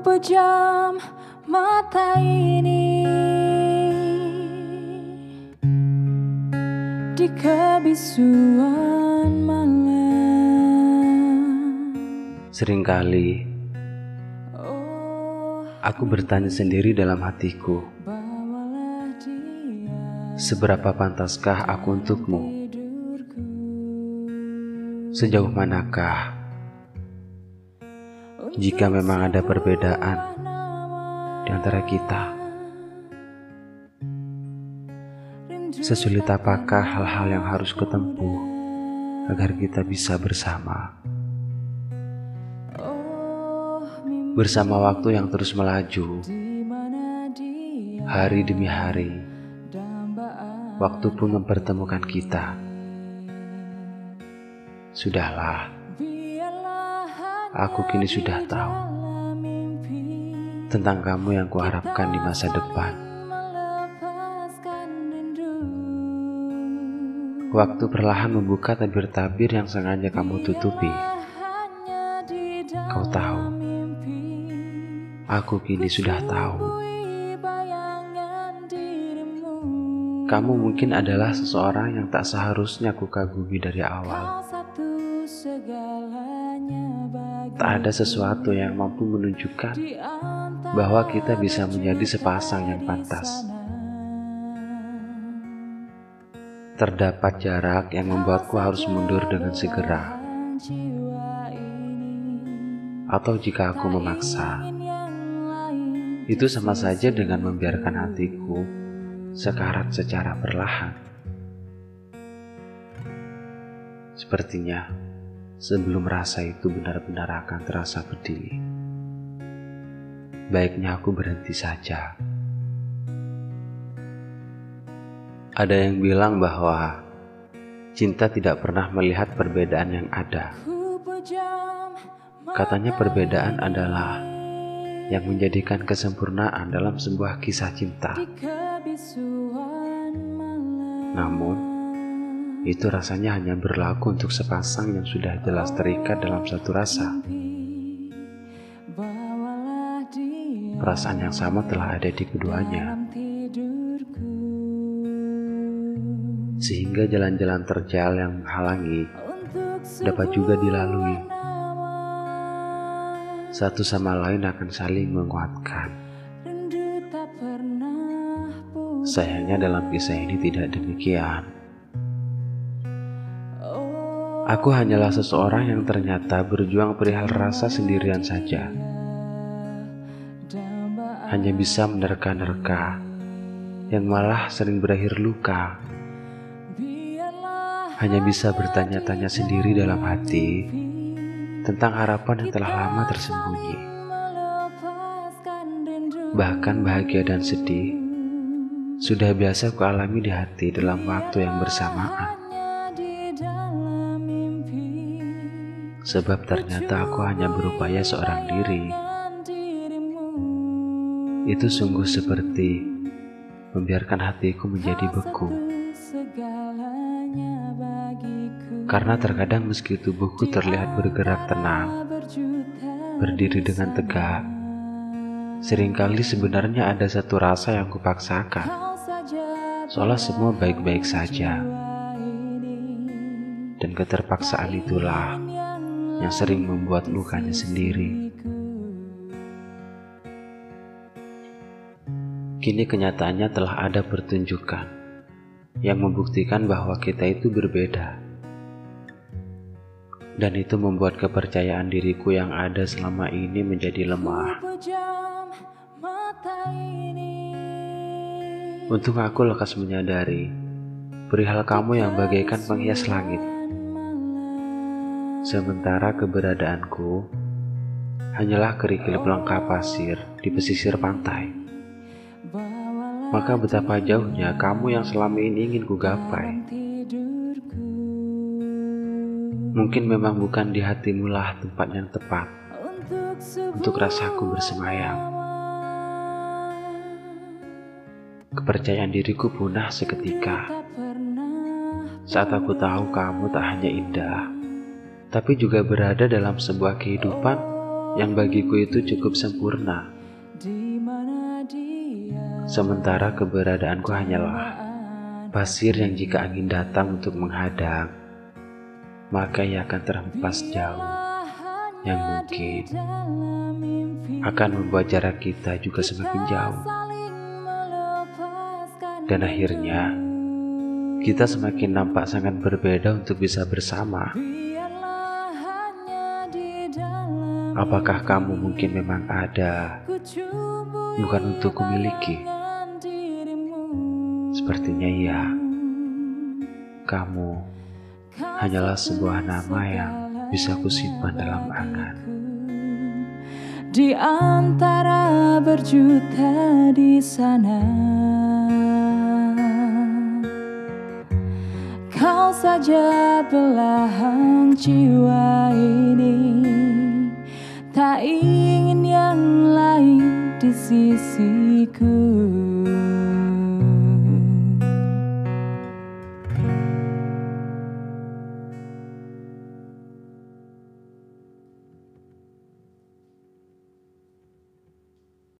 pejam mata ini di kebisuan malam. Seringkali Oh, aku bertanya sendiri dalam hatiku, seberapa pantaskah aku untukmu? Sejauh manakah jika memang ada perbedaan di antara kita? Sesulit apakah hal-hal yang harus kutempuh agar kita bisa bersama? Bersama waktu yang terus melaju, hari demi hari, waktu pun mempertemukan kita. Sudahlah, aku kini sudah tahu tentang kamu yang kuharapkan di masa depan. Waktu perlahan membuka tabir-tabir yang sengaja kamu tutupi. Kau tahu, aku kini sudah tahu. Kamu mungkin adalah seseorang yang tak seharusnya ku kagumi dari awal. Tak ada sesuatu yang mampu menunjukkan bahwa kita bisa menjadi sepasang yang pantas. Terdapat jarak yang membuatku harus mundur dengan segera. Atau jika aku memaksa, itu sama saja dengan membiarkan hatiku sekarat secara perlahan. Sepertinya sebelum rasa itu benar-benar akan terasa pedih. Baiknya aku berhenti saja. Ada yang bilang bahwa cinta tidak pernah melihat perbedaan yang ada. Katanya perbedaan adalah yang menjadikan kesempurnaan dalam sebuah kisah cinta. Namun, itu rasanya hanya berlaku untuk sepasang yang sudah jelas terikat dalam satu rasa. Perasaan yang sama telah ada di keduanya, sehingga jalan-jalan terjal yang menghalangi dapat juga dilalui. Satu sama lain akan saling menguatkan. Sayangnya dalam kisah ini tidak demikian. Aku hanyalah seseorang yang ternyata berjuang perihal rasa sendirian saja. Hanya bisa menerka-nerka, yang malah sering berakhir luka. Hanya bisa bertanya-tanya sendiri dalam hati tentang harapan yang telah lama tersembunyi. Bahkan bahagia dan sedih sudah biasa ku alami di hati dalam waktu yang bersamaan. Sebab ternyata aku hanya berupaya seorang diri. Itu sungguh seperti membiarkan hatiku menjadi beku. Karena terkadang meski tubuhku terlihat bergerak tenang, berdiri dengan tegak, sering kali sebenarnya ada satu rasa yang kupaksakan. Seolah semua baik-baik saja, dan keterpaksaan itulah yang sering membuat lukanya sendiri. Kini kenyataannya telah ada pertunjukan yang membuktikan bahwa kita itu berbeda. Dan itu membuat kepercayaan diriku yang ada selama ini menjadi lemah. Untung aku lekas menyadari perihal kamu yang bagaikan penghias langit. Sementara keberadaanku hanyalah kerikil pelengkap pasir di pesisir pantai. Maka betapa jauhnya kamu yang selama ini ingin kugapai. tidurku Mungkin memang bukan di hatimu lah tempat yang tepat untuk rasaku bersemayam. Kepercayaan diriku punah seketika saat aku tahu kamu tak hanya indah, tapi juga berada dalam sebuah kehidupan yang bagiku itu cukup sempurna. Sementara keberadaanku hanyalah pasir yang jika angin datang untuk menghadang, maka ia akan terhempas jauh, yang mungkin akan membuat jarak kita juga semakin jauh. Dan akhirnya, kita semakin nampak sangat berbeda untuk bisa bersama. Apakah kamu mungkin memang ada, bukan untuk kumiliki? Sepertinya iya. Kamu hanyalah sebuah nama yang bisa kusimpan dalam angan. Di antara berjuta di sana Kau saja belahan jiwa ini Tak ingin yang lain di sisiku